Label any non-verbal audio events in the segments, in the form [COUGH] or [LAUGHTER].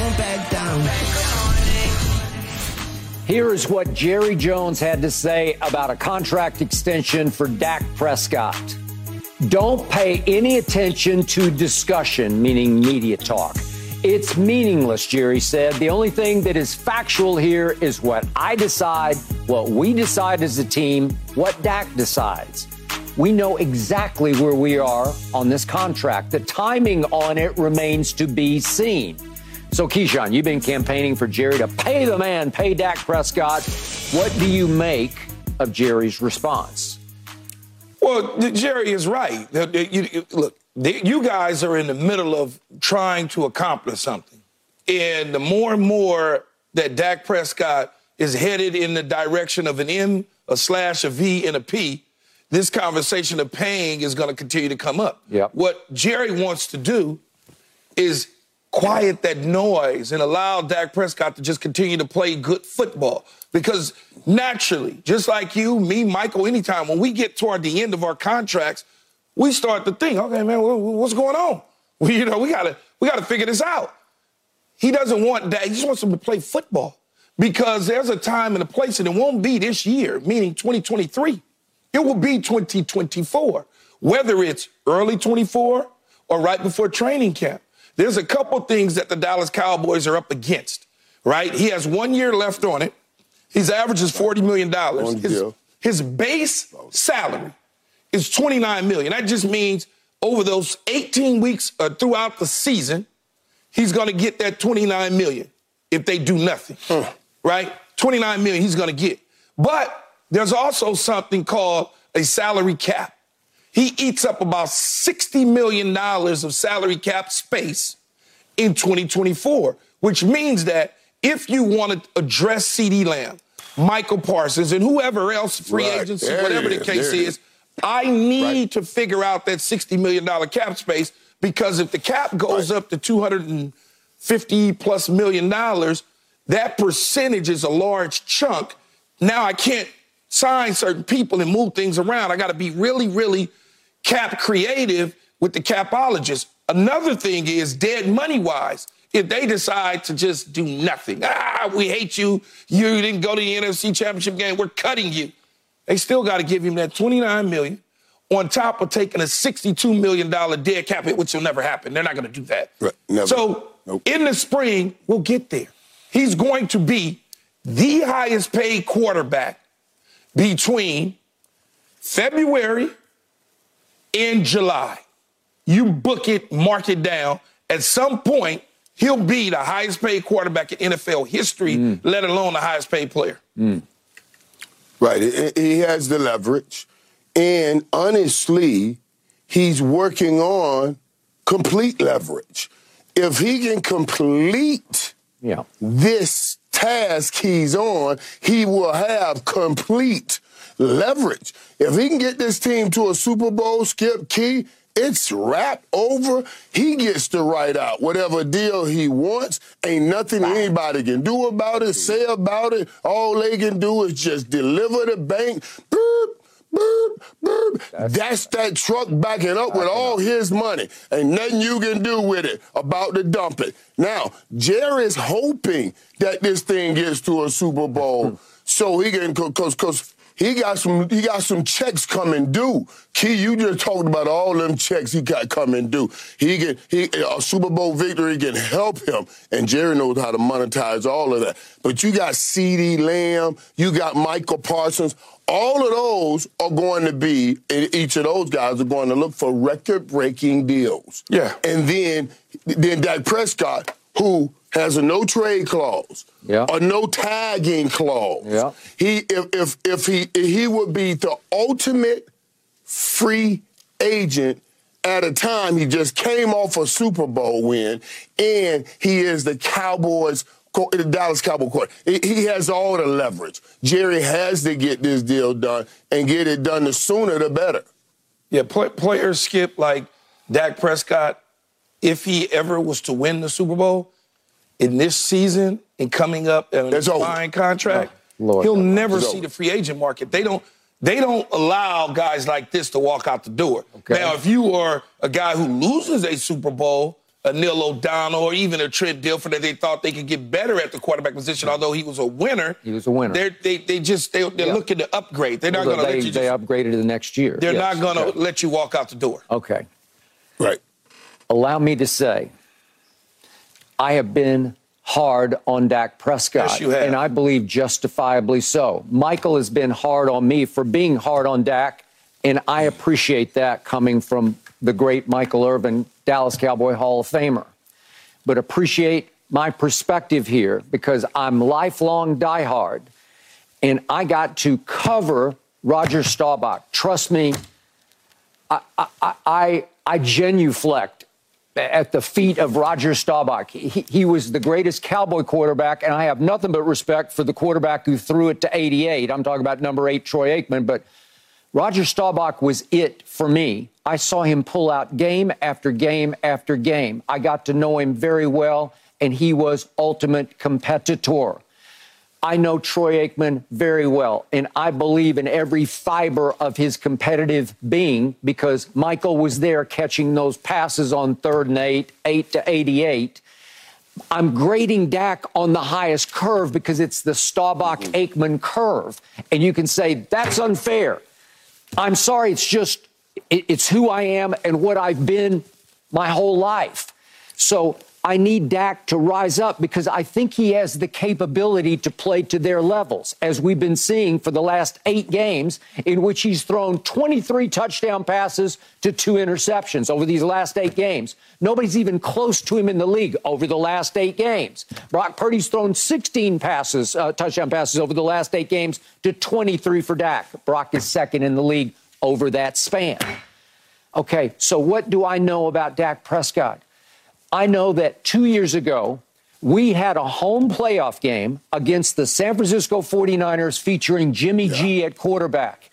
won't back down. Here is what Jerry Jones had to say about a contract extension for Dak Prescott. Don't pay any attention to discussion, meaning media talk. It's meaningless, Jerry said. The only thing that is factual here is what I decide, what we decide as a team, what Dak decides. We know exactly where we are on this contract. The timing on it remains to be seen. So, Keyshawn, you've been campaigning for Jerry to pay the man, pay Dak Prescott. What do you make of Jerry's response? Well, Jerry is right. Look, you guys are in the middle of trying to accomplish something. And the more and more that Dak Prescott is headed in the direction of an M, a slash, a V, and a P, this conversation of paying is going to continue to come up. Yep. What Jerry wants to do is quiet that noise and allow Dak Prescott to just continue to play good football. Because naturally, just like you, me, Michael, anytime, when we get toward the end of our contracts, we start to think, okay, man, what's going on? We, [LAUGHS] you know, we gotta we gotta figure this out. He doesn't want that. He just wants him to play football because there's a time and a place, and it won't be this year, meaning 2023. It will be 2024, whether it's early 24 or right before training camp. There's a couple things that the Dallas Cowboys are up against, right? He has one year left on it. His average is $40 million. His, his base salary is 29 million. That just means over those 18 weeks uh, throughout the season, he's going to get that 29 million if they do nothing. Huh. Right? 29 million he's going to get. But there's also something called a salary cap. He eats up about $60 million of salary cap space in 2024, which means that if you want to address CeeDee Lamb, Micah Parsons, and whoever else, free right. agency, there whatever the case is, I need right. to figure out that $60 million cap space because if the cap goes right. up to 250 plus million dollars, that percentage is a large chunk. Now I can't sign certain people and move things around. I got to be really, really cap creative with the capologists. Another thing is dead money wise. If they decide to just do nothing, ah, we hate you. You didn't go to the NFC Championship game. We're cutting you. They still got to give him that 29 million on top of taking a 62 million dollar dead cap hit, which will never happen. They're not going to do that. Right, so nope. in the spring, we'll get there. He's going to be the highest paid quarterback between February and July. You book it, mark it down. At some point, he'll be the highest paid quarterback in NFL history, mm. let alone the highest paid player. Mm. Right. He has the leverage. And honestly, he's working on complete leverage. If he can complete yeah. this task he's on, he will have complete leverage. If he can get this team to a Super Bowl, Skip Key, it's wrapped over. He gets to write out whatever deal he wants. Ain't nothing anybody can do about it, say mm-hmm. about it. All they can do is just deliver the bank. Boop, boop, boop. That's, That's that truck backing up with all his money. Ain't nothing you can do with it about to dump it. Now, Jerry's hoping that this thing gets to a Super Bowl [LAUGHS] so he can, cause, cause he got some he got some checks coming due. Key, you just talked about all them checks he got coming due. He can he a Super Bowl victory can help him, and Jerry knows how to monetize all of that. But you got CeeDee Lamb, you got Micah Parsons. All of those are going to be, each of those guys are going to look for record-breaking deals. Yeah. And then, then Dak Prescott, who has a no trade clause, yeah. a no tagging clause. Yeah. He if if if he he would be the ultimate free agent at a time he just came off a Super Bowl win and he is the Cowboys the Dallas Cowboy court. He has all the leverage. Jerry has to get this deal done and get it done the sooner the better. Yeah, play, players skip like Dak Prescott. If he ever was to win the Super Bowl, in this season and coming up at a fine contract, oh, Lord, he'll never see the free agent market. They don't they don't allow guys like this to walk out the door. Okay. Now, if you are a guy who loses a Super Bowl, a Neil O'Donnell or even a Trent Dilfer that they thought they could get better at the quarterback position, although he was a winner. He was a winner. They're, they they just they, they're Yeah. looking to upgrade. They're not Well, going to they, let you. Just, they Just, upgraded the next year. they're Yes. not going to Okay. let you walk out the door. Okay. Right. Allow me to say, I have been hard on Dak Prescott. Yes, you have. And I believe justifiably so. Michael has been hard on me for being hard on Dak, and I appreciate that coming from the great Michael Irvin, Dallas Cowboy Hall of Famer. But appreciate my perspective here because I'm lifelong diehard, and I got to cover Roger Staubach. Trust me, I, I, I genuflect at the feet of Roger Staubach. He, he was the greatest cowboy quarterback, and I have nothing but respect for the quarterback who threw it to 88. I'm talking about number eight, Troy Aikman, but Roger Staubach was it for me. I saw him pull out game after game after game. I got to know him very well, and he was ultimate competitor. I know Troy Aikman very well, and I believe in every fiber of his competitive being because Michael was there catching those passes on third and eight, eight to 88. I'm grading Dak on the highest curve because it's the Staubach mm-hmm. Aikman curve. And you can say, that's unfair. I'm sorry, it's just, it's who I am and what I've been my whole life. So I need Dak to rise up because I think he has the capability to play to their levels, as we've been seeing for the last eight games, in which he's thrown 23 touchdown passes to two interceptions over these last eight games. Nobody's even close to him in the league over the last eight games. Brock Purdy's thrown 16 passes, uh, touchdown passes over the last eight games to 23 for Dak. Brock is second in the league over that span. Okay, so what do I know about Dak Prescott? I know that two years ago, we had a home playoff game against the San Francisco 49ers featuring Jimmy G at quarterback.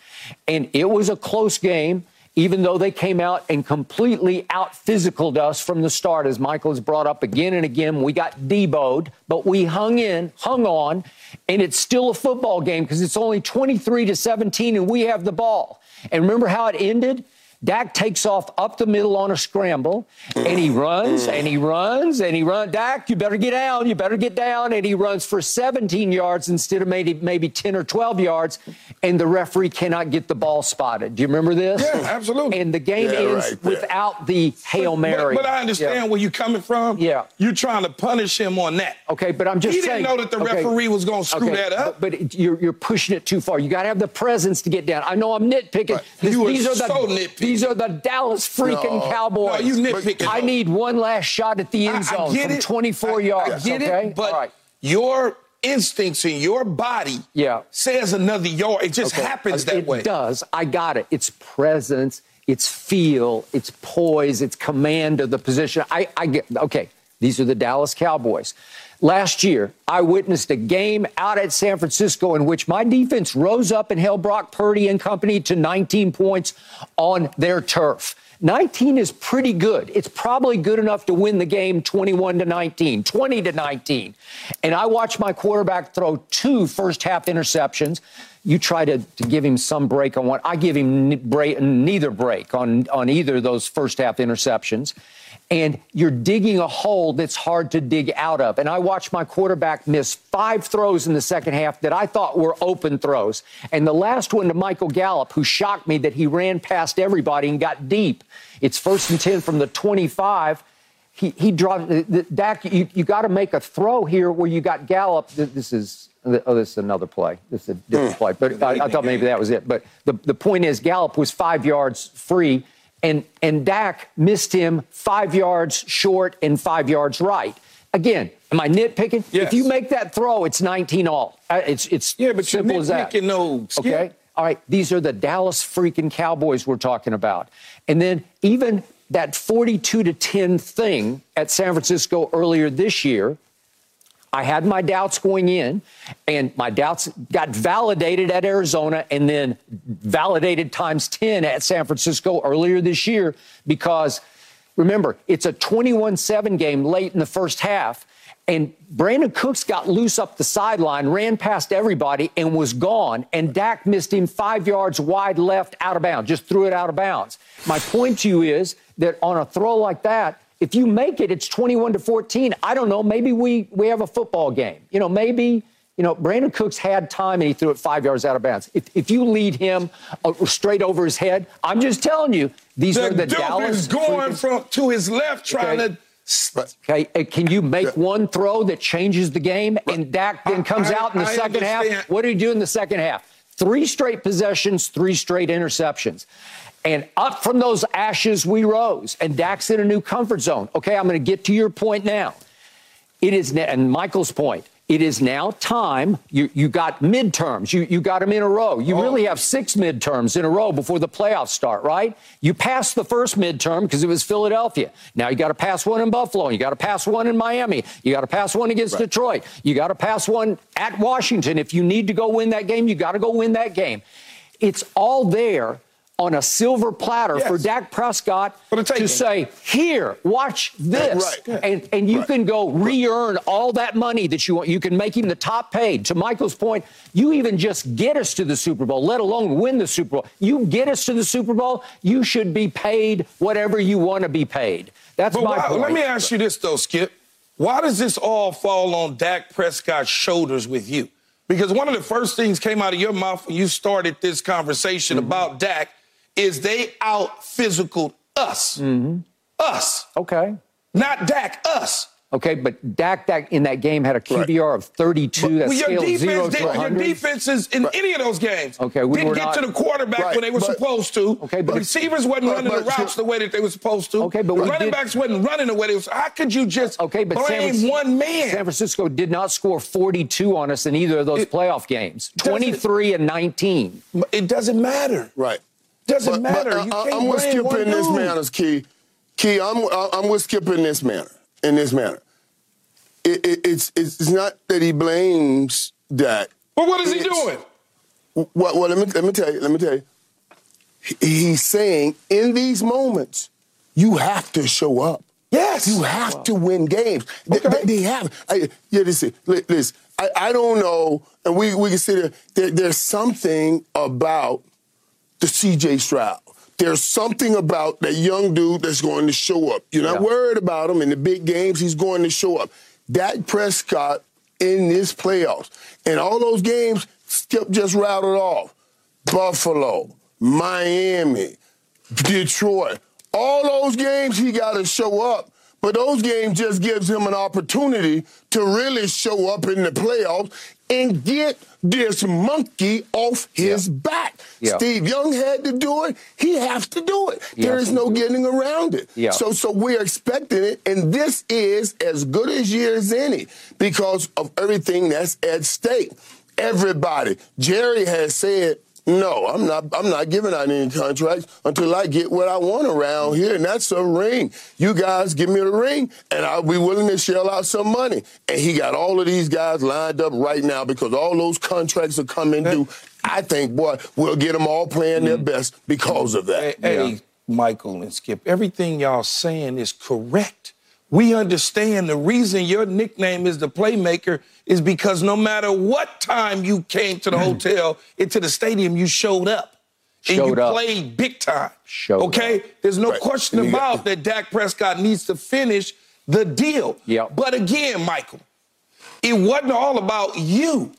And it was a close game, even though they came out and completely out physicaled us from the start, as Michael has brought up again and again. We got deboed, but we hung in, hung on, and it's still a football game because it's only 23 to 17 and we have the ball. And remember how it ended? Dak takes off up the middle on a scramble, and he runs and he runs and he runs. Dak, you better get down. You better get down. And he runs for 17 yards instead of maybe maybe 10 or 12 yards, and the referee cannot get the ball spotted. Do you remember this? Yeah, absolutely. And the game Yeah, ends right without the hail mary. But, but I understand Yeah. where you're coming from. Yeah. You're trying to punish him on that. Okay, but I'm just He didn't know that the okay, referee was gonna screw okay, that up. But, but it- you're, you're pushing it too far. You got to have the presence to get down. I know I'm nitpicking. Right. This- You are these are the so nitpicky. These are the Dallas freaking No. Cowboys. No, you nitpicking, I need one last shot at the I- end I zone get from it. 24 I- yards. I get okay? it, but right. your instincts in your body Yeah. says another yard. It just Okay. happens that it way. It does. I got it. It's presence, it's feel, it's poise, it's command of the position. I, I get okay. These are the Dallas Cowboys. Last year, I witnessed a game out at San Francisco in which my defense rose up and held Brock Purdy and company to 19 points on their turf. 19 is pretty good. It's probably good enough to win the game 21 to 19, 20 to 19. And I watched my quarterback throw two first half interceptions. You try to, to give him some break on one. I give him n- break, neither break on, on either of those first half interceptions. And you're digging a hole that's hard to dig out of. And I watched my quarterback miss five throws in the second half that I thought were open throws. And the last one to Michael Gallup, who shocked me that he ran past everybody and got deep. It's first and 10 from the 25 he he dropped uh, the, the, Dak. You, you got to make a throw here where you got Gallup. This is oh, this is another play. This is a different play, but I, I thought maybe that was it. But the the point is, Gallup was five yards free, and and Dak missed him five yards short and five yards right. Again, am I nitpicking? Yes. If you make that throw, it's 19 all. Uh, It's it's Yeah, but you're simple as that. Skip. Okay. All right, these are the Dallas freaking Cowboys we're talking about. And then even that 42 to 10 thing at San Francisco earlier this year, I had my doubts going in, and my doubts got validated at Arizona and then validated times 10 at San Francisco earlier this year because remember, it's a 21 7 game late in the first half. And Brandin Cooks got loose up the sideline, ran past everybody, and was gone. And Dak missed him five yards wide left out of bounds, just threw it out of bounds. My point to you is that on a throw like that, If you make it, it's 21 to 14. I don't know. Maybe we we have a football game. You know, maybe you know, Brandin Cooks had time and he threw it five yards out of bounds. If, if you lead him uh, straight over his head, I'm just telling you, these the are the dope Dallas. is going from to his left, trying Okay. to. Okay, uh, can you make one throw that changes the game? And Dak then comes I- out in the I second half. What do you do in the second half? Three straight possessions, three straight interceptions. And up from those ashes we rose. And Dak's in a new comfort zone. Okay, I'm going to get to your point now. It is, and Michael's point, it is now time. You, you got midterms. You, you got them in a row. You oh. really have six midterms in a row before the playoffs start, right? You passed the first midterm because it was Philadelphia. Now you got to pass one in Buffalo. You got to pass one in Miami. You got to pass one against Detroit. You got to pass one at Washington. If you need to go win that game, you got to go win that game. It's all there on a silver platter for Yes. Dak Prescott For the taking. to say, here, watch this. Right. And, and you Right. can go re-earn all that money that you want. You can make him the top paid. To Michael's point, you even just get us to the Super Bowl, let alone win the Super Bowl. You get us to the Super Bowl, you should be paid whatever you want to be paid. That's But my why, point. let me ask you this though, Skip. Why does this all fall on Dak Prescott's shoulders with you? Because one of the first things came out of your mouth when you started this conversation Mm-hmm. about Dak is they out physical us. Mm-hmm. Us. okay. Not Dak, us. Okay, but Dak, Dak in that game had a QBR of 32. That Well, your defense, zero did, to your defenses in any of those games Okay, we didn't were get not- to the quarterback Right, when they were but- supposed to. Okay, the but- receivers wasn't but- running the but- routes the way that they were supposed to. Okay, but the we running did- backs wasn't running the way they was. How could you just Okay, but San, blame Francisco- one man? San Francisco did not score 42 on us in either of those It- playoff games. 23 and 19. It doesn't matter. Right. Doesn't But- matter. but you I, can't I'm with blame Skip in this dude. manner, Key. Key, I'm uh, I'm with Skip in this manner. In this manner, it, it, it's it's not that he blames that. But what is he doing? Well, well, let me let me tell you. Let me tell you. He's saying in these moments, you have to show up. Yes. You have to win games. They- Okay. They, they have. I, yeah, listen, listen. I, I don't know, and we we can sit there, there. There's something about the C.J. Stroud. There's something about that young dude that's going to show up. You're not Yeah. worried about him in the big games. He's going to show up. Dak Prescott in this playoffs and all those games, Skip just rattled off. Buffalo, Miami, Detroit. All those games he got to show up. But those games just gives him an opportunity to really show up in the playoffs and get this monkey off his back. Yeah. Steve Young had to do it. He has to do it. He there is no do it. getting around it. Yeah. So so we're expecting it, and this is as good as year as any because of everything that's at stake. Everybody, Jerry has said, no, I'm not. I'm not giving out any contracts until I get what I want around here, and that's a ring. You guys give me the ring, and I'll be willing to shell out some money. And he got all of these guys lined up right now because all those contracts are coming due. I think, boy, we'll get them all playing their mm. best because of that. Hey, hey, Michael and Skip, everything y'all saying is correct. We understand the reason your nickname is the playmaker is because no matter what time you came to the [CLEARS THROAT] hotel, into the stadium, you showed up. and you up. played big time. Showed okay? up. There's no Right. question And you got- about that Dak Prescott needs to finish the deal. Yeah. But again, Michael, it wasn't all about you.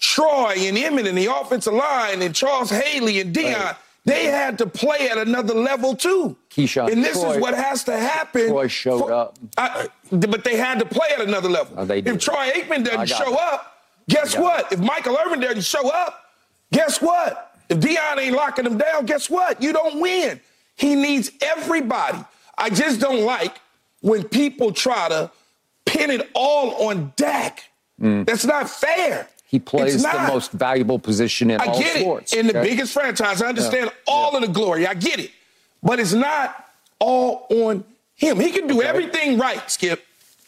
Troy and Emmett and the offensive line and Charles Haley and Deion, Right. They had to play at another level too. Keyshawn, and this Troy- is what has to happen. Troy showed up. I- but they had to play at another level. Oh, if. Troy Aikman doesn't show it. up, guess what? If Michael Irvin doesn't show up, guess what? If Deion ain't locking them down, guess what? You don't win. He needs everybody. I just don't like when people try to pin it all on Dak. Mm. That's not fair. He plays the most valuable position in I all get sports. it. In the okay? biggest franchise, I understand all of the glory. I get it. But it's not all on him. He can do everything right, Skip.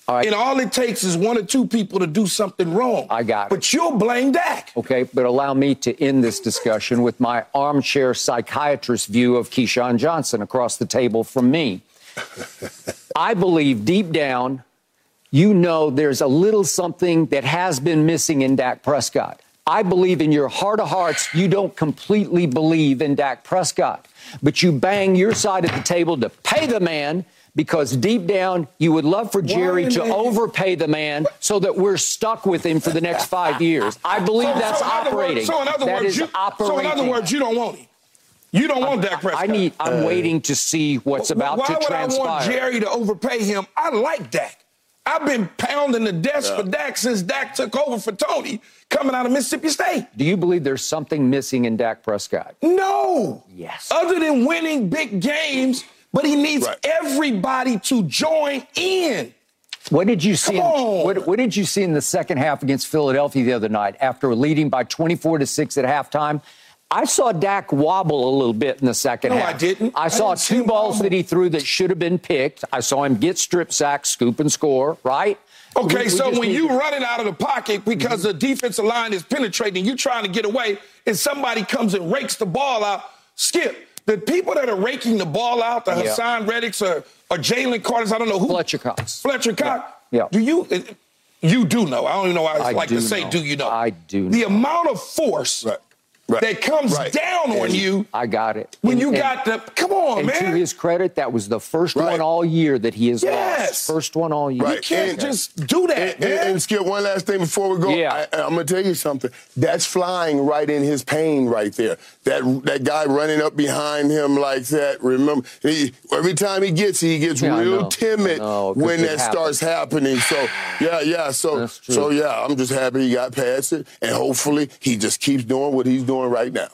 All right. And all it takes is one or two people to do something wrong. I got it. But you'll blame Dak. Okay, but allow me to end this discussion with my armchair psychiatrist view of Keyshawn Johnson across the table from me. [LAUGHS] I believe deep down, you know there's a little something that has been missing in Dak Prescott. I believe in your heart of hearts, you don't completely believe in Dak Prescott, but you bang your side of the table to pay the man because deep down you would love for Jerry to overpay the man so that we're stuck with him for the next five years. I believe So- that's so operating. Words, so in other That words, you, operating. so in other words, you don't want him. You don't want Dak Prescott. I need. I'm uh, waiting to see what's about Why to would. I want Jerry to overpay him? I like Dak. I've been pounding the desk for Dak since Dak took over for Tony coming out of Mississippi State. Do you believe there's something missing in Dak Prescott? No. Yes. Other than winning big games, but he needs Right. everybody to join in. What did you see? Come in, on. what, what did you see in the second half against Philadelphia the other night after leading by 24 to six at halftime? I saw Dak wobble a little bit in the second No, half. No, I didn't. I I saw didn't two balls wobble. that he threw that should have been picked. I saw him get strip sacked, scoop and score. Right? Okay, We- we so when you to- running out of the pocket because mm-hmm. the defensive line is penetrating, you trying to get away, and somebody comes and rakes the ball out, skip. The people that are raking the ball out, the Yeah. Haason Reddicks or, or Jalen Carter's, I don't know who. Fletcher Cox. Fletcher Cox. Yeah. Do you? Uh, you do know. I don't even know why I I like to say, know. do you know? I do The amount of force Right. Right. that comes Right. down on you I got it. when And- you and- got the. Come on, And man. to his credit, that was the first Right. one all year that he has Yes. lost. First one all year. you Right. can't And- just do that, And, man. and, and Skip, one last thing before we go. Yeah. I, am gonna tell you something. That's flying right in his pain right there. That that guy running up behind him like that. Remember, he, every time he gets, he gets Yeah, real timid I when that happens. starts happening. So yeah, yeah. So so yeah, I'm just happy he got past it, and hopefully he just keeps doing what he's doing right now.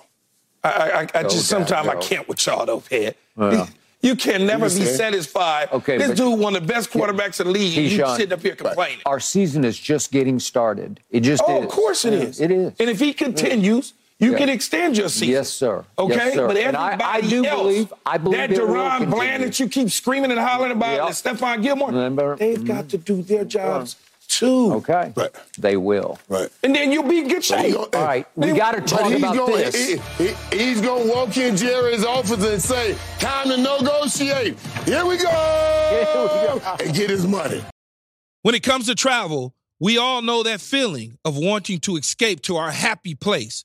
I, I, I just sometimes I can't with y'all though, Pat. Yeah. You can never be satisfied. Okay, this dude one of the best quarterbacks in the league. and You sitting up here complaining. Our season is just getting started. It just Oh, is. of course it Yeah, is. It is. And if he continues, you Yeah. can extend your season. Yes, sir. Okay, Yes, sir. but And everybody I- I do else, believe- I believe that it DaRon. Bland that you keep screaming and hollering about, Yep. and Stephon Gilmore, Remember? they've got to do their mm-hmm. jobs too. Okay. Right. They will. Right. And then you'll be in good He shape. gon- All right. We got to talk about gonna, this. he- he- he's going to walk in Jerry's office and say, time to negotiate. Here we go. [LAUGHS] Here we go. And get his money. When it comes to travel, we all know that feeling of wanting to escape to our happy place,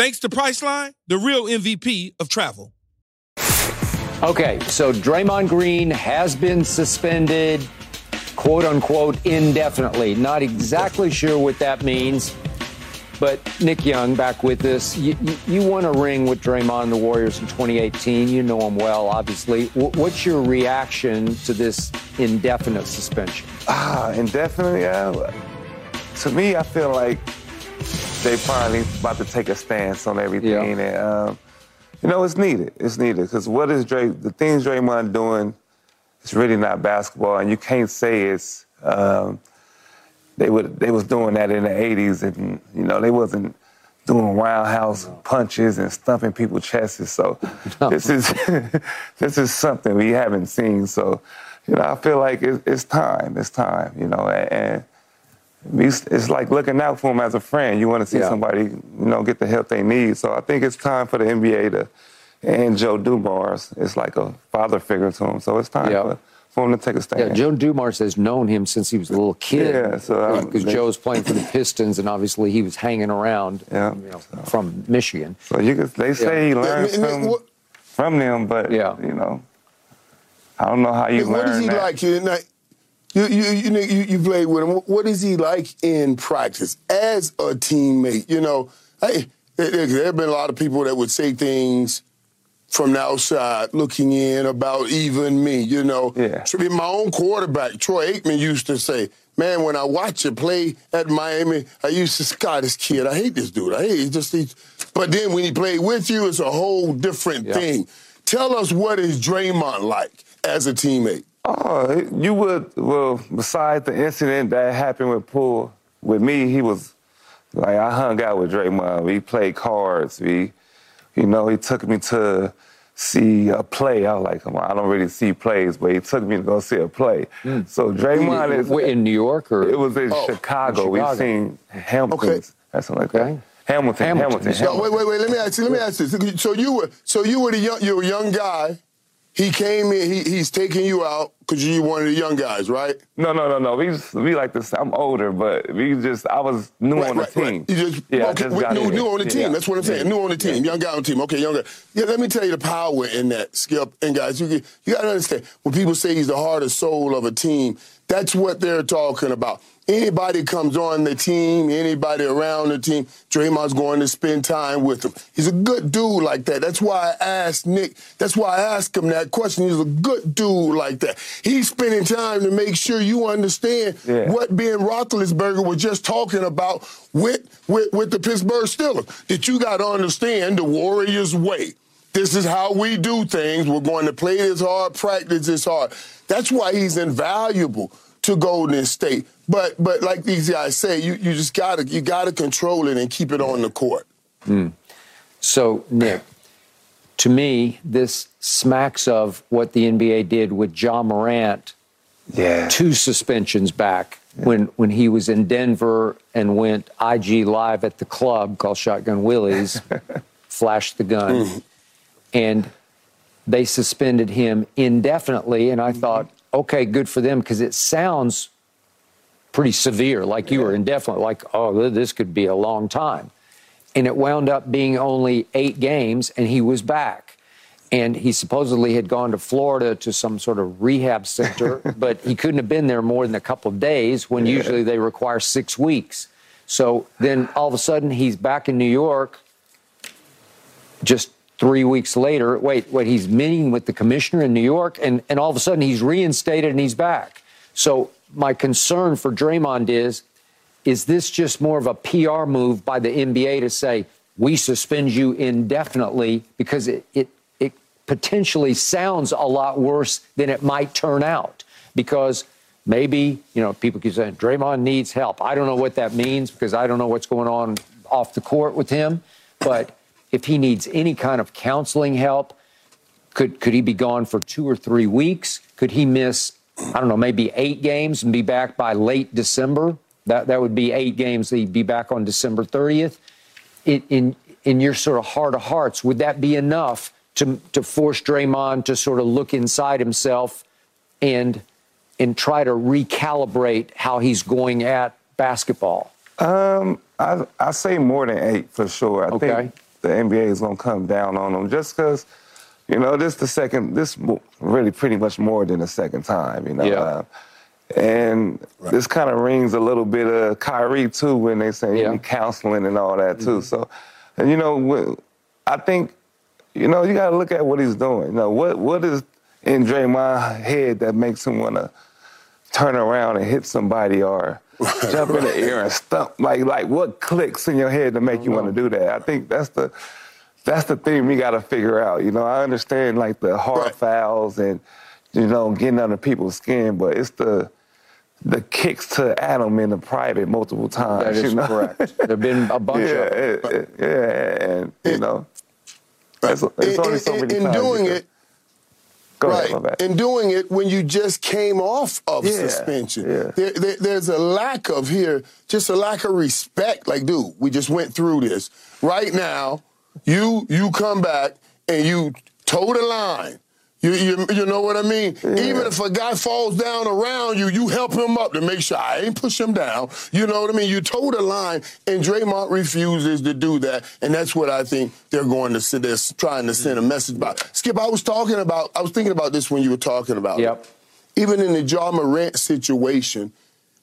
Thanks to Priceline, the real MVP of travel. Okay, so Draymond Green has been suspended, quote unquote, indefinitely. Not exactly sure what that means. But Nick Young, back with us. You, you, you won a ring with Draymond and the Warriors in 2018. You know him well, obviously. W- what's your reaction to this indefinite suspension? Ah, indefinitely. Uh, to me, I feel like they finally about to take a stance on everything, Yeah. and um, you know, it's needed. It's needed because what is Dray? The things Draymond doing is really not basketball, and you can't say it's. Um, they would they was doing that in the '80s, and you know they wasn't doing roundhouse punches and stumping people's chests. So this is [LAUGHS] this is something we haven't seen. So you know I feel like it's, it's time. It's time. You know, and, and it's, it's like looking out for them as a friend. You want to see Yeah. somebody you know get the help they need. So I think it's time for the NBA to and Joe Dumars is like a father figure to him. So it's time Yeah. for, for him to take a stand. Yeah, Joe Dumars has known him since he was a little kid. Yeah, so because um, Joe's playing for the Pistons, and obviously he was hanging around. Yeah, you know, from Michigan. So you could, they say Yeah. he learned Yeah, and- and from, what- from them, but Yeah. you know, I don't know how you what learn is he that. like? You, know, you, you, you, know, you, you played with him. What is he like in practice as a teammate? You know, hey, there, there have been a lot of people that would say things from the outside looking in about even me. You know, Yeah. My own quarterback, Troy Aikman, used to say, "Man, when I watch you play at Miami, I used to sky this kid. I hate this dude. I hate he just." He, but then when he played with you, it's a whole different Yeah. thing. Tell us what is Draymond like as a teammate? Oh, you would. Well, besides the incident that happened with Poole, with me, he was like I hung out with Draymond. We played cards. We, you know, he took me to see a play. I was like, come on, I don't really see plays, but he took me to go see a play. Mm. So Draymond is. Wait, in New York or It was in Oh, Chicago. in We Chicago. seen Hamilton. Okay. Or something like Okay. that. Hamilton. Hamilton, Hamilton. yeah. No, wait, wait, wait. Let me ask you. Let me ask you. So you were, so you were the young, you were a young guy. He came in. He, he's taking you out because you're one of the young guys, right? No, no, no, no. We just, we like this. I'm older, but we just I was new right, on the right, team. right. You just, yeah, okay, just got new, in. new on the team. Yeah. That's what I'm saying. Yeah. New on the team. Young guy on the team. Okay, young guy. Yeah, let me tell you the power in that, Skip. And guys, you you got to understand when people say he's the heart and soul of a team. That's what they're talking about. Anybody comes on the team, anybody around the team, Draymond's going to spend time with them. He's a good dude like that. That's why I asked Nick. That's why I asked him that question. He's a good dude like that. He's spending time to make sure you understand Yeah. what Ben Roethlisberger was just talking about with, with, with the Pittsburgh Steelers. That you got to understand the Warriors' way. This is how we do things. We're going to play this hard, practice this hard. That's why he's invaluable to Golden State. But but like these guys say, you, you just gotta you gotta control it and keep it on the court. Hmm. So, Nick, to me, this smacks of what the NBA did with John Morant Yeah. two suspensions back when when he was in Denver and went IG live at the club called Shotgun Willie's, [LAUGHS] flashed the gun, mm. And they suspended him indefinitely. And I mm-hmm. thought, okay, good for them because it sounds pretty severe, like you were indefinite, like oh, this could be a long time. And it wound up being only eight games, and he was back. And he supposedly had gone to Florida to some sort of rehab center, [LAUGHS] but he couldn't have been there more than a couple of days when usually they require six weeks. So then all of a sudden he's back in New York just three weeks later. Wait, wait, he's meeting with the commissioner in New York, and, and all of a sudden he's reinstated and he's back. So my concern for Draymond is is this just more of a PR move by the NBA to say we suspend you indefinitely because it, it, it potentially sounds a lot worse than it might turn out? Because maybe, you know, people keep saying Draymond needs help. I don't know what that means because I don't know what's going on off the court with him. But if he needs any kind of counseling help, could could he be gone for two or three weeks? Could he miss, I don't know, maybe eight games and be back by late December? That that would be eight games. He'd be back on December 30th. In in, in your sort of heart of hearts, would that be enough to to force Draymond to sort of look inside himself and and try to recalibrate how he's going at basketball? Um, I I say more than eight for sure. I Okay. think the NBA is gonna come down on them just because, you know, this the second. This really pretty much more than the second time. You know. Yeah. Uh, and this kind of rings a little bit of Kyrie too when they say Yeah. counseling and all that too. So, and you know, I think, you know, you got to look at what he's doing. You know, what what is in Draymond's head that makes him want to turn around and hit somebody or jump in the air and stump? Like, like what clicks in your head to make you want to do that? I think that's the that's the thing we got to figure out. You know, I understand like the hard Right. fouls and you know getting under people's skin, but it's the the kicks to Adam in the private multiple times. That is you know? correct. There've been a [LAUGHS] bunch yeah, of them. it- it- yeah, and you know, it's, it's in, only so many in times. you doing it, Go right, ahead, in doing it when you just came off of Yeah, suspension. yeah. There, there- there's a lack of here, just a lack of respect. Like, dude, we just went through this. Right now, you you come back and you toe the line. You, you, you know what I mean? Yeah. Even if a guy falls down around you, you help him up to make sure I ain't push him down. You know what I mean? You told the line, and Draymond refuses to do that, and that's what I think they're going to send. They're trying to send a message about. Skip, I was talking about. I was thinking about this when you were talking about. Yep. It. Even in the Ja Morant situation,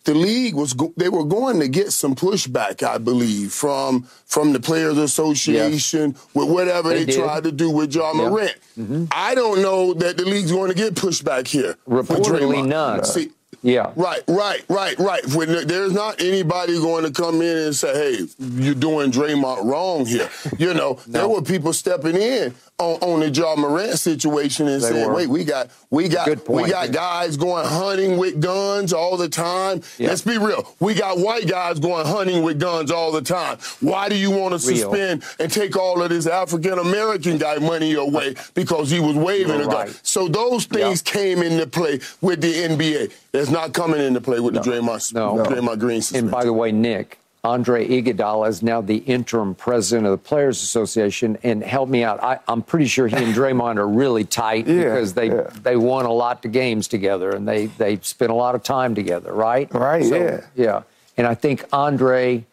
the league was go- they were going to get some pushback, I believe, from from the Players Association yes. with whatever they, they tried to do with Ja Morant. Mm-hmm. I don't know that the league's going to get pushback here. Reportedly none. See, yeah. Right, right, right, right. When there's not anybody going to come in and say, "Hey, you're doing Draymond wrong here." You know, [LAUGHS] no. there were people stepping in on, on the Ja Morant situation and they saying, were. "Wait, we got, we got, we got guys going hunting with guns all the time." Yeah. Let's be real. We got white guys going hunting with guns all the time. Why do you want to suspend and take all of this African American guy money away because he was waving You're a gun? So those things came into play with the NBA. It's not coming into play with no. the Draymond, no. Draymond Green. Suspension. And by the way, Nick, Andre Iguodala is now the interim president of the Players Association. And help me out. I, am pretty sure he and Draymond are really tight yeah, because they yeah. they won a lot of games together and they they spent a lot of time together, right? Right. So, yeah. Yeah. And I think Andre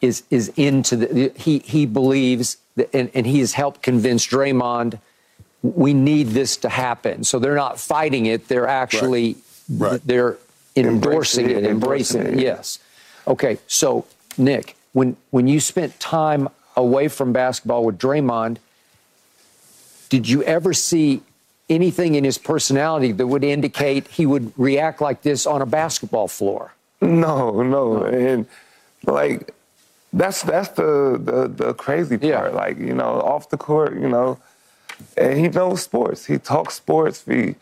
is is into the he he believes that, and, and he has helped convince Draymond we need this to happen. So they're not fighting it; they're actually right. Right. they're endorsing, it, embracing, it. it. Yes. Okay. So Nick, when when you spent time away from basketball with Draymond, did you ever see anything in his personality that would indicate he would react like this on a basketball floor? No, no, and like that's that's the the, the crazy part. Yeah. Like you know, off the court, you know, and he knows sports. He talks sports. We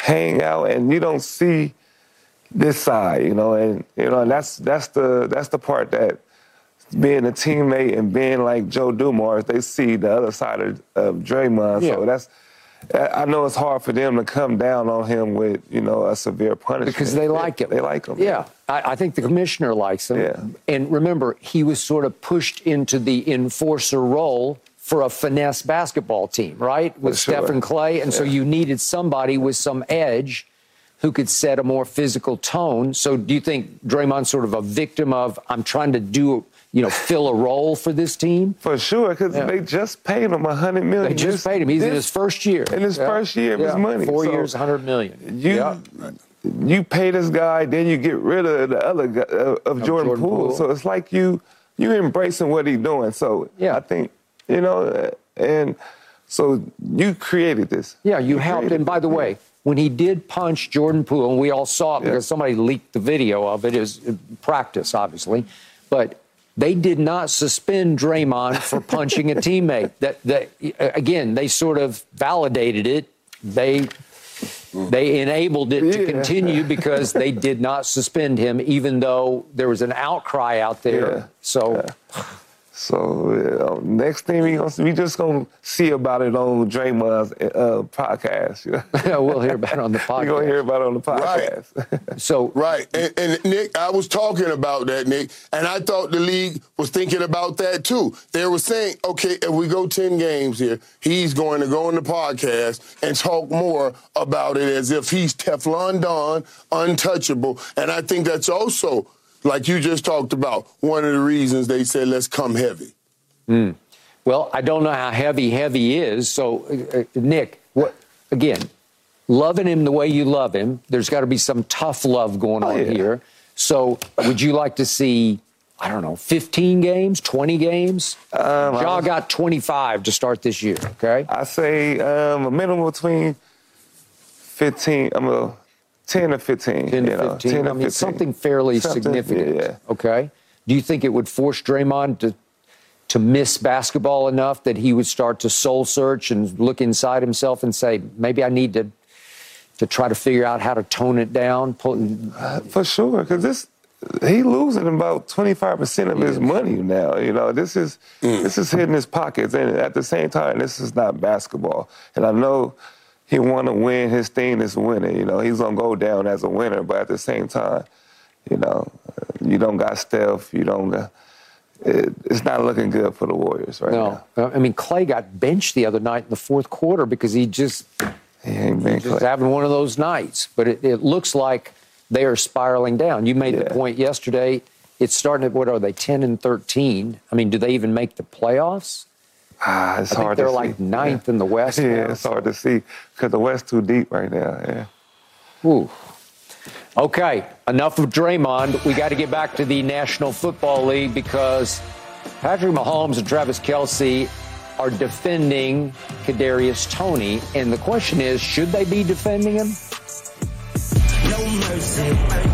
hang out, and you don't see this side, you know, and you know, and that's that's the that's the part that being a teammate and being like Joe Dumars, they see the other side of, of Draymond. Yeah. So that's I know it's hard for them to come down on him with you know a severe punishment because they like him. They like him. Yeah, I, I, think the commissioner likes him. Yeah. And remember, he was sort of pushed into the enforcer role for a finesse basketball team, right, with sure. Stephen Clay, and yeah. so you needed somebody with some edge who could set a more physical tone. So do you think Draymond's sort of a victim of I'm trying to do you know, fill a role for this team? For sure, because yeah. they just paid him a hundred million. They just this, paid him. He's this, in his first year. In his yeah. first year of yeah. his money. Four so years, hundred million. You you pay this guy, then you get rid of the other guy uh, of, of, Jordan, Jordan Poole. Poole. So it's like you you embracing what he's doing. So yeah. I think you know, and so you created this. Yeah, you, you helped. And by the way when he did punch Jordan Poole, and we all saw it yeah. because somebody leaked the video of it, is uh, practice, obviously, but they did not suspend Draymond for [LAUGHS] punching a teammate. That, that again, they sort of validated it. They they enabled it to continue because they did not suspend him, even though there was an outcry out there. Yeah. So. Yeah. So next thing we gonna we just gonna see about it on Draymond's uh, podcast. yeah, [LAUGHS] [LAUGHS] we'll hear about it on the [LAUGHS] podcast. We're gonna hear about it on the podcast. Right. so right, and, and, Nick, I was talking about that, Nick, and I thought the league was thinking about that too. They were saying, okay, if we go ten games here, he's going to go on the podcast and talk more about it as if he's Teflon Don, untouchable, and I think that's also like you just talked about, one of the reasons they said let's come heavy. Mm. Well, I don't know how heavy heavy is. So, uh, uh, Nick, what again? Loving him the way you love him, there's got to be some tough love going oh, on yeah. here. So, would you like to see? I don't know, 15 games, 20 games. Um, Ja got 25 to start this year. Okay, I say um, a minimum between 15. I'm a 10 or 15. 10 to 15. 10 I mean, 15. something fairly something, significant. Yeah. Okay. Do you think it would force Draymond to to miss basketball enough that he would start to soul search and look inside himself and say, maybe I need to to try to figure out how to tone it down? Uh, for sure, because this he losing about 25% of his money now. You know, this is mm. this is hitting his pockets, and at the same time, this is not basketball. And I know he want to win his thing is winning. You know, he's gonna go down as a winner, but at the same time, you know, you don't got Steph, you don't got. It, it's not looking good for the Warriors right no. now. I mean, Clay got benched the other night in the fourth quarter because he just he ain't He's having one of those nights. But it, it, looks like they are spiraling down. You made yeah. the point yesterday. It's starting at what are they, 10 and 13? I mean, do they even make the playoffs? Ah, it's I hard they're to like see. ninth yeah. in the West. [LAUGHS] Yeah, now. it's hard to see because the West too deep right now. Yeah. Ooh. Okay, enough of Draymond. We got to get back to the National Football League because Patrick Mahomes and Travis Kelce are defending Kadarius Toney, and the question is, should they be defending him? No mercy,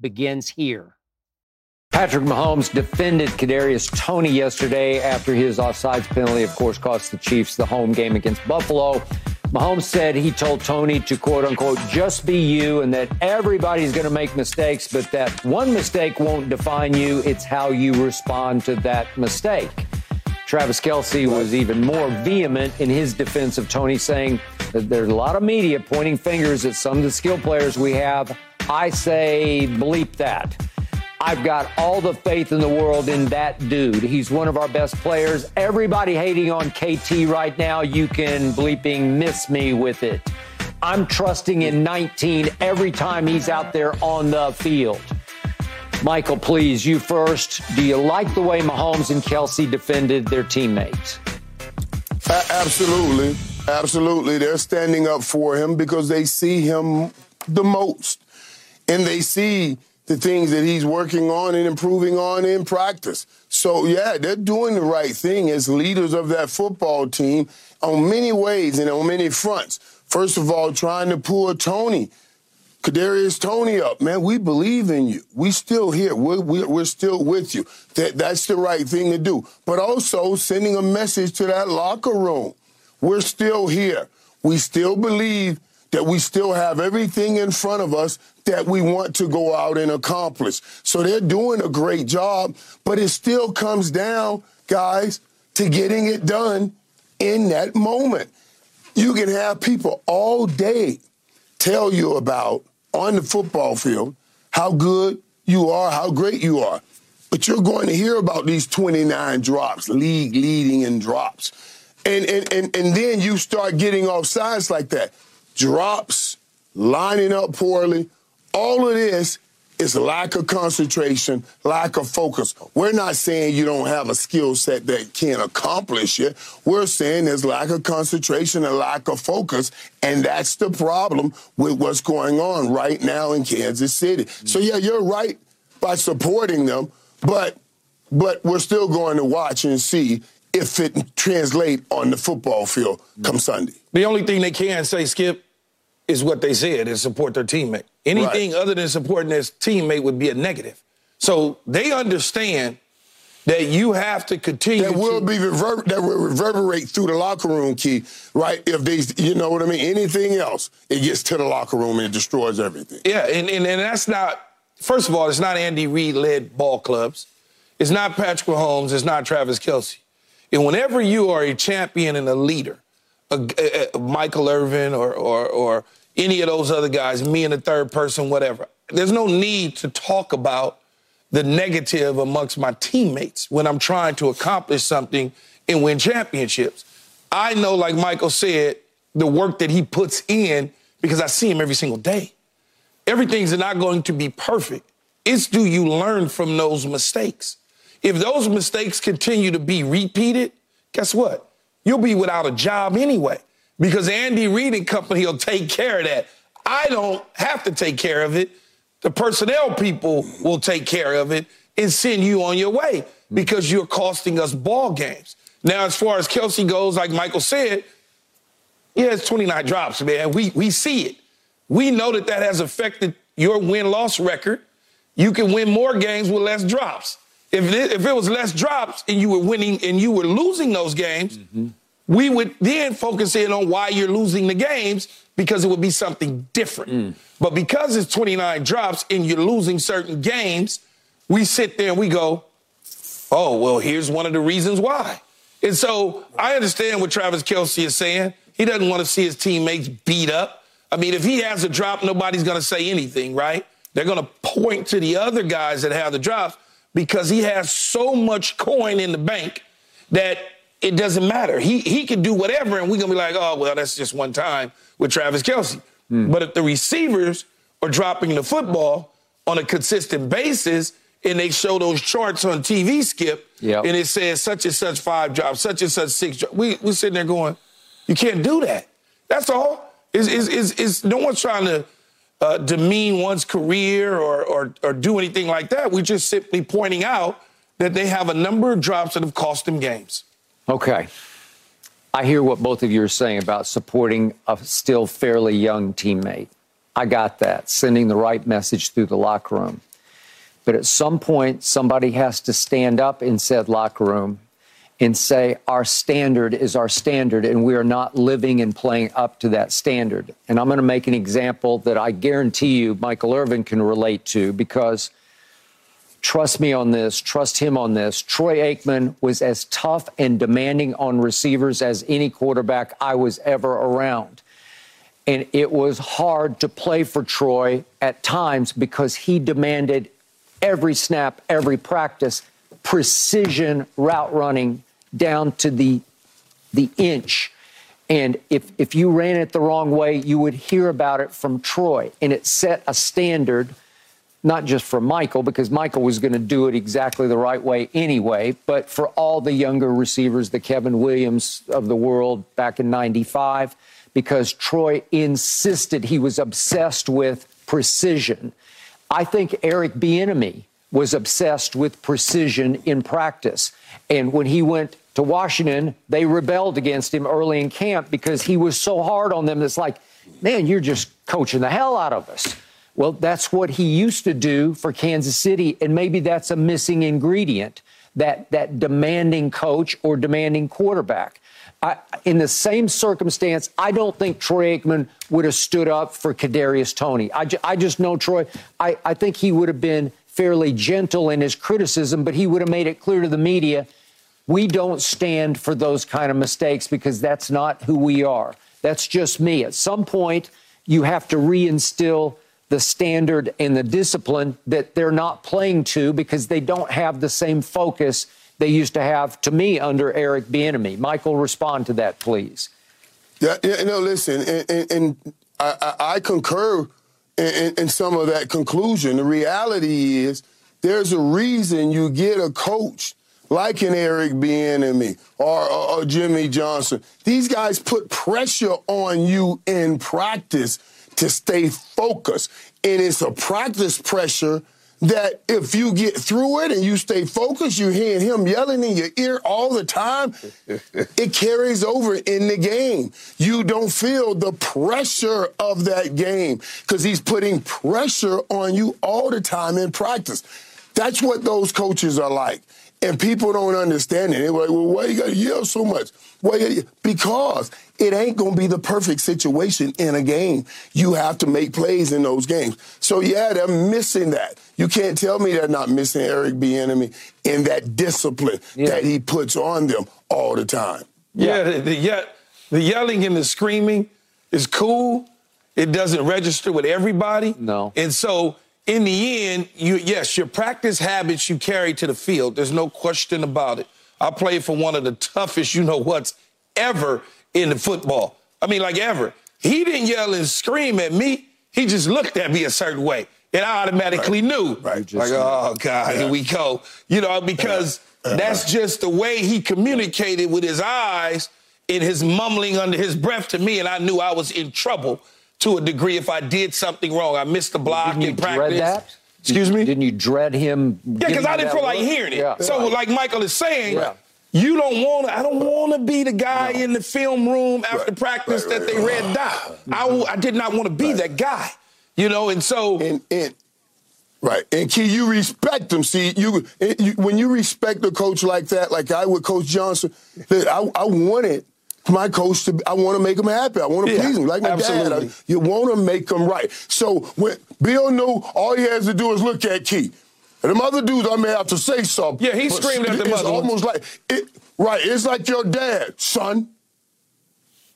begins here. Patrick Mahomes defended Kadarius Toney yesterday after his offsides penalty, of course, cost the Chiefs the home game against Buffalo. Mahomes said he told Toney to quote unquote just be you and that everybody's going to make mistakes, but that one mistake won't define you. It's how you respond to that mistake. Travis Kelce was even more vehement in his defense of Toney, saying that there's a lot of media pointing fingers at some of the skill players we have. I say, bleep that. I've got all the faith in the world in that dude. He's one of our best players. Everybody hating on KT right now, you can bleeping miss me with it. I'm trusting in 19 every time he's out there on the field. Michael, please, you first. Do you like the way Mahomes and Kelce defended their teammates? A- absolutely. Absolutely. They're standing up for him because they see him the most. And they see the things that he's working on and improving on in practice. So, yeah, they're doing the right thing as leaders of that football team on many ways and on many fronts. First of all, trying to pull Toney, Kadarius Toney up. Man, we believe in you. We still here. We're, we're, we're still with you. That, that's the right thing to do. But also sending a message to that locker room. We're still here. We still believe that we still have everything in front of us that we want to go out and accomplish. So they're doing a great job, but it still comes down, guys, to getting it done in that moment. You can have people all day tell you about on the football field how good you are, how great you are. But you're going to hear about these 29 drops, league leading in drops. And, and, and, and then you start getting off sides like that. Drops, lining up poorly, all of this is lack of concentration, lack of focus. We're not saying you don't have a skill set that can accomplish it. We're saying there's lack of concentration and lack of focus, and that's the problem with what's going on right now in Kansas City. So yeah, you're right by supporting them, but but we're still going to watch and see if it translate on the football field come Sunday. The only thing they can say, Skip, is what they said is support their teammate. Anything right. other than supporting their teammate would be a negative. So they understand that you have to continue. That will to, be rever- that will reverberate through the locker room, key. Right? If they, you know what I mean. Anything else, it gets to the locker room and it destroys everything. Yeah, and, and, and that's not. First of all, it's not Andy Reid led ball clubs. It's not Patrick Mahomes. It's not Travis Kelce. And whenever you are a champion and a leader, a, a, Michael Irvin or, or, or any of those other guys, me and the third person, whatever. There's no need to talk about the negative amongst my teammates when I'm trying to accomplish something and win championships. I know, like Michael said, the work that he puts in because I see him every single day. Everything's not going to be perfect. It's do you learn from those mistakes? If those mistakes continue to be repeated, guess what? You'll be without a job anyway because Andy Reid and company will take care of that. I don't have to take care of it. The personnel people will take care of it and send you on your way because you're costing us ball games. Now, as far as Kelce goes, like Michael said, yeah, it's 29 drops, man. We, we see it. We know that that has affected your win loss record. You can win more games with less drops. If it, if it was less drops and you were winning and you were losing those games, mm-hmm. we would then focus in on why you're losing the games because it would be something different. Mm. But because it's 29 drops and you're losing certain games, we sit there and we go, oh, well, here's one of the reasons why. And so I understand what Travis Kelce is saying. He doesn't want to see his teammates beat up. I mean, if he has a drop, nobody's going to say anything, right? They're going to point to the other guys that have the drops because he has so much coin in the bank that it doesn't matter. He he can do whatever, and we're gonna be like, oh well, that's just one time with Travis Kelce. Mm. But if the receivers are dropping the football on a consistent basis, and they show those charts on TV, Skip, yep. and it says such and such five drops, such and such six drops, we we're sitting there going, you can't do that. That's all. Is is is is no one's trying to uh, demean one's career or, or or do anything like that. We're just simply pointing out that they have a number of drops that have cost them games. Okay. I hear what both of you are saying about supporting a still fairly young teammate. I got that, sending the right message through the locker room. But at some point, somebody has to stand up in said locker room and say, our standard is our standard, and we are not living and playing up to that standard. And I'm going to make an example that I guarantee you Michael Irvin can relate to because – trust me on this, trust him on this. Troy Aikman was as tough and demanding on receivers as any quarterback I was ever around. And it was hard to play for Troy at times because he demanded every snap, every practice, precision route running down to the the inch. And if if you ran it the wrong way, you would hear about it from Troy. And it set a standard not just for Michael, because Michael was going to do it exactly the right way anyway, but for all the younger receivers, the Kevin Williams of the world back in 95, because Troy insisted he was obsessed with precision. I think Eric Bieniemy was obsessed with precision in practice. And when he went to Washington, they rebelled against him early in camp because he was so hard on them. It's like, man, you're just coaching the hell out of us. Well, that's what he used to do for Kansas City, and maybe that's a missing ingredient that that demanding coach or demanding quarterback. I, in the same circumstance, I don't think Troy Aikman would have stood up for Kadarius Toney. I, ju- I just know Troy. I, I think he would have been fairly gentle in his criticism, but he would have made it clear to the media we don't stand for those kind of mistakes because that's not who we are. That's just me. At some point, you have to reinstill the standard and the discipline that they're not playing to because they don't have the same focus they used to have to me under Eric Bieniemy. Michael, respond to that, please. Yeah, yeah no, listen, and, and, and I, I, concur in some of that conclusion. The reality is there's a reason you get a coach like an Eric Bieniemy or, or, or Jimmy Johnson. These guys put pressure on you in practice to stay focused. And it's a practice pressure that if you get through it and you stay focused, you're hearing him yelling in your ear all the time, [LAUGHS] it carries over in the game. You don't feel the pressure of that game because he's putting pressure on you all the time in practice. That's what those coaches are like. And people don't understand it. They're like, well, why you got to yell so much? Why because it ain't going to be the perfect situation in a game. You have to make plays in those games. So, yeah, they're missing that. You can't tell me they're not missing Eric Bieniemy in that discipline yeah. that he puts on them all the time. Yeah, yeah. the yelling and the screaming is cool. It doesn't register with everybody. No. And so in the end, you yes, your practice habits you carry to the field. There's no question about it. I played for one of the toughest, you know what's ever in the football. I mean, like ever. He didn't yell and scream at me. He just looked at me a certain way. And I automatically right. knew. Right. Just, Like, oh God, yeah. here we go. You know, because yeah. that's just the way he communicated with his eyes in his mumbling under his breath to me, and I knew I was in trouble to a degree if I did something wrong. I missed the block didn't in practice. Dread that? Excuse me? Didn't you dread him? Yeah, because I didn't feel like hearing it. Yeah. So, like Michael is saying, Yeah. you don't want to. I don't want to be the guy No. in the film room after Right, practice right, that right, they right. read dot. I, mm-hmm. w- I did not want to be that guy. You know, and so and and right and key you respect them see you, you when you respect a coach like that like i with coach johnson that i, I wanted my coach to i want to make him happy i want to Yeah, please him like my absolutely. dad I- you want to make him right so when bill knew all he has to do is look at key and them other dudes i may have to say something Yeah, he screamed at them it's almost like it right it's like your dad son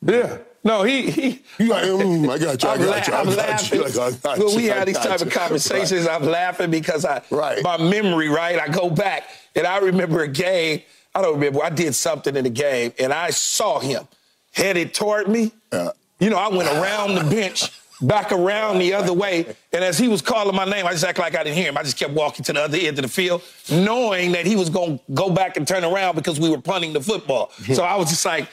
yeah. No, he he. you like mm, i got you i I'm, got you i I'm got [LAUGHS] laughing. you I got- got when we had these type of you. [LAUGHS] conversations, I'm laughing because I, Right. my memory, right? I go back and I remember a game. I don't remember. I did something in the game and I saw him headed toward me. Yeah. You know, I went around the bench, back around the other way, and as he was calling my name, I just act like I didn't hear him. I just kept walking to the other end of the field, knowing that he was going to go back and turn around because we were punting the football. [LAUGHS] So I was just like.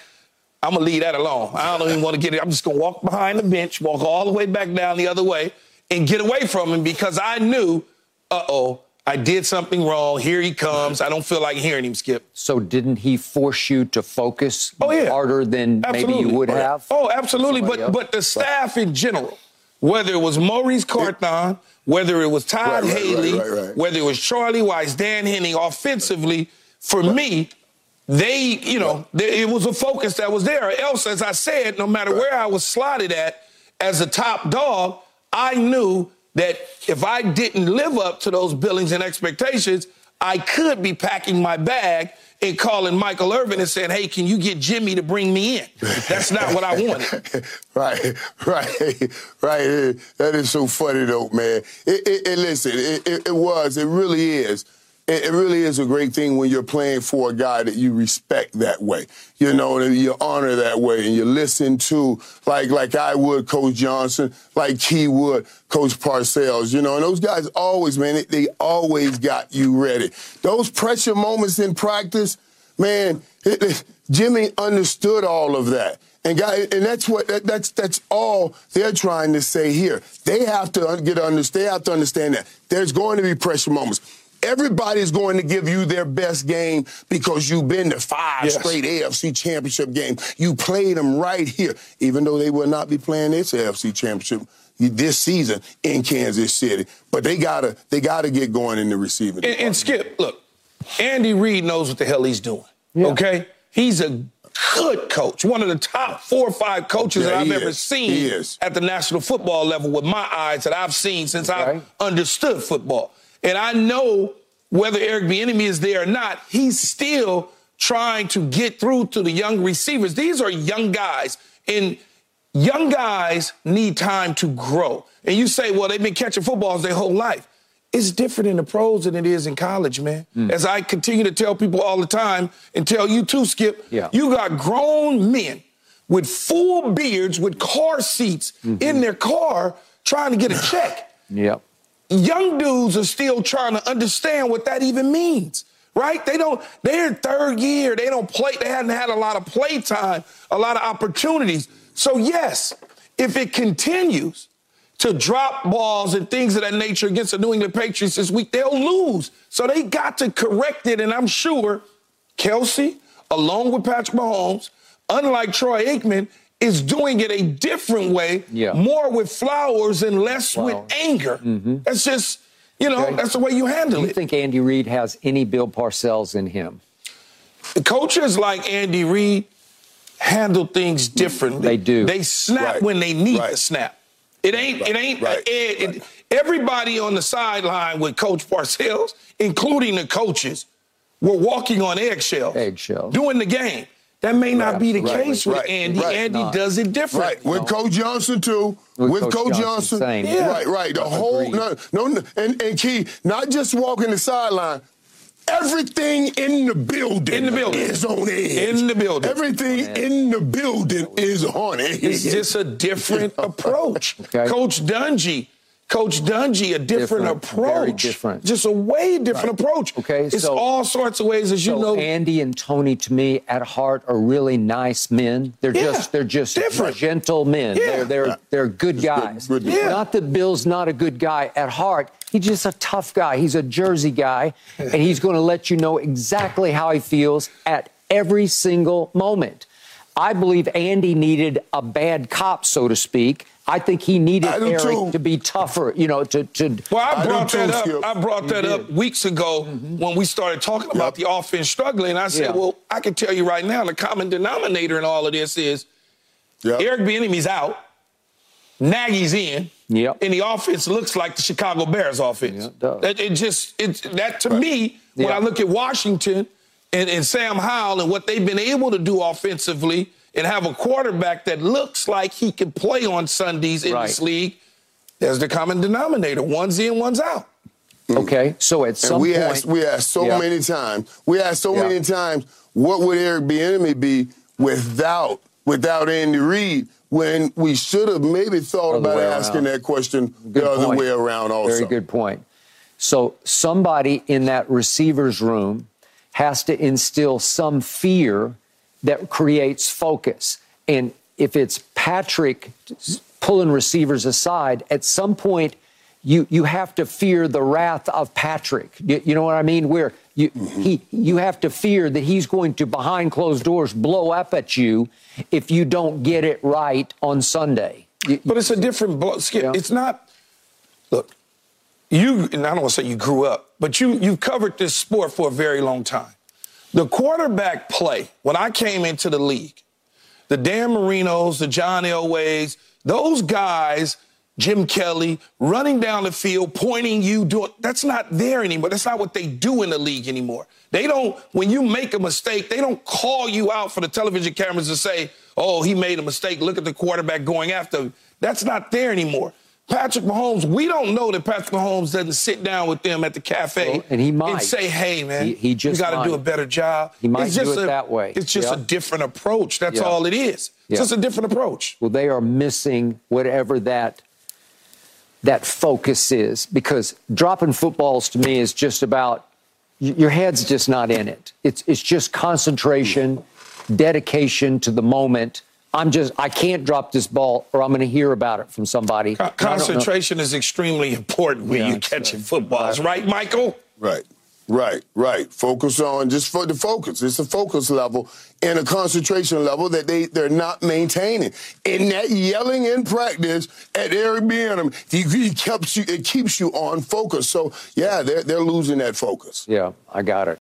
I'm gonna leave that alone. I don't even want to get it. I'm just gonna walk behind the bench, walk all the way back down the other way, and get away from him because I knew, uh oh, I did something wrong. Here he comes. I don't feel like hearing him, Skip. So didn't he force you to focus Oh, yeah. harder than maybe you would have? Oh, oh absolutely. But else? but the staff in general, whether it was Maurice Carthon, whether it was Todd Right, Haley, right, right. whether it was Charlie Weis, Dan Henning, offensively, for me, they, you know, they, it was a focus that was there. Else, as I said, no matter where I was slotted at as a top dog, I knew that if I didn't live up to those billings and expectations, I could be packing my bag and calling Michael Irvin and saying, hey, can you get Jimmy to bring me in? That's not what I wanted. [LAUGHS] right, right, right. That is so funny though, man. It, listen, it, it was, it really is. It, really is a great thing when you're playing for a guy that you respect that way, you know, and you honor that way, and you listen to like like I would Coach Johnson, like he would Coach Parcells, you know, and those guys always, man, they, they always got you ready. Those pressure moments in practice, man, it, it- Jimmy understood all of that. And guy, and that's what that, that's that's all they're trying to say here. They have to get understand. They have to understand that there's going to be pressure moments. Everybody's going to give you their best game because you've been to five Yes. straight AFC championship games. You played them right here, even though they will not be playing this AFC championship this season in Kansas City. But they gotta they gotta get going in the receiving. And, and Skip, look, Andy Reid knows what the hell he's doing. Okay? He's a good coach, one of the top four or five coaches Yeah, that I've he ever is. seen at the national football level with my eyes that I've seen since Okay. I've understood football. And I know whether Eric Bieniemy is there or not, he's still trying to get through to the young receivers. These are young guys, and young guys need time to grow. And you say, well, they've been catching footballs their whole life. It's different in the pros than it is in college, man. Hmm. As I continue to tell people all the time, and tell you too, Skip, Yeah. you got grown men with full beards, with car seats mm-hmm. in their car trying to get a check Yep. Young dudes are still trying to understand what that even means, right? They don't, they're third year. They don't play, they hadn't had a lot of play time, a lot of opportunities. So, yes, if it continues to drop balls and things of that nature against the New England Patriots this week, they'll lose. So they got to correct it. And I'm sure Kelce, along with Patrick Mahomes, unlike Troy Aikman, is doing it a different way, Yeah. more with flowers and less Flowers. with anger. Mm-hmm. That's just, you know, Okay. that's the way you handle Do handle you it. Do you think Andy Reid has any Bill Parcells in him? Coaches like Andy Reid handle things differently. They do. They snap Right. when they need Right. to snap. It ain't. It ain't. Right. Eh, it- it- everybody on the sideline with Coach Parcells, including the coaches, were walking on eggshells. Eggshells. Doing the game. That may not be the Right, case right, with Andy. right. Andy Not. does it different. Right, with Coach Johnson too. With With, Coach Coach, Johnson, Johnson, same. Yeah. right, right. The whole no, no, no, and and key, not just walking the sideline. Everything in the building, In the building. is on edge. In the building. everything in the building is on edge. It's just a different [LAUGHS] approach. Okay. Coach Dungy, Coach Dungy, a different, Different, approach. very different. Just a way different approach. Okay, It's so- all sorts of ways, as you So know. Andy and Tony, to me, at heart, are really nice men. They're Yeah, just they're just different. gentle men. Yeah. They're they're they're good guys. good- Yeah. Not that Bill's not a good guy at heart. He's just a tough guy. He's a Jersey guy, and he's going to let you know exactly how he feels at every single moment. I believe Andy needed a bad cop, so to speak. I think he needed Eric too. to be tougher. You know, to to. Well, I I do brought too, that up. Skip. I brought that up weeks ago mm-hmm. when we started talking about the offense struggling. I said, Yeah. well, I can tell you right now, the common denominator in all of this is Yep. Eric Bieniemy's out, Nagy's in, Yep. and the offense looks like the Chicago Bears offense. Yeah, it does. It just it that to me, when I look at Washington and, and Sam Howell and what they've been able to do offensively and have a quarterback that looks like he can play on Sundays in Right. this league, there's the common denominator. One's in, one's out. Mm. Okay, so at And some we point, asked, we asked so Yeah. many times. We asked so Yeah. many times, what would Eric Bieniemy be without without Andy Reid? When we should have maybe thought about asking around. that question Good the other point. way around. Also, Very good point. So somebody in that receiver's room has to instill some fear that creates focus. And if it's Patrick pulling receivers aside, at some point you you have to fear the wrath of Patrick. You, you know what I mean? Where you mm-hmm. he you have to fear that he's going to behind closed doors blow up at you if you don't get it right on Sunday. You- But it's a different blow. Skip, Yeah. it's not. Look, you and I don't want to say you grew up, but you you've covered this sport for a very long time. The quarterback play when I came into the league, the Dan Marinos, the John Elways, those guys, Jim Kelly, running down the field, pointing you, doing that's not there anymore. That's not what they do in the league anymore. They don't, when you make a mistake, they don't call you out for the television cameras to say, oh, he made a mistake. Look at the quarterback going after him. That's not there anymore. Patrick Mahomes, we don't know that Patrick Mahomes doesn't sit down with them at the cafe Well, and he might. and say, hey, man, He- he just you got to do a better job. He might it's do just it a- that way. It's just Yeah. a different approach. That's Yeah. all it is. It's just a different approach. Well, they are missing whatever that that focus is because dropping footballs to me is just about your head's just not in it. It's it's just concentration, dedication to the moment. I'm just I can't drop this ball or I'm going to hear about it from somebody. Con- And I don't know- Concentration is extremely important when Yeah, you're it's, catching uh, footballs, right, Michael? Right. Right, right. Focus on just for the focus. It's a focus level and a concentration level that they, they're not maintaining. And that yelling in practice at Eric Bieniemy, he, he keeps you it keeps you on focus. So yeah, they're they're losing that focus. Yeah, I got it.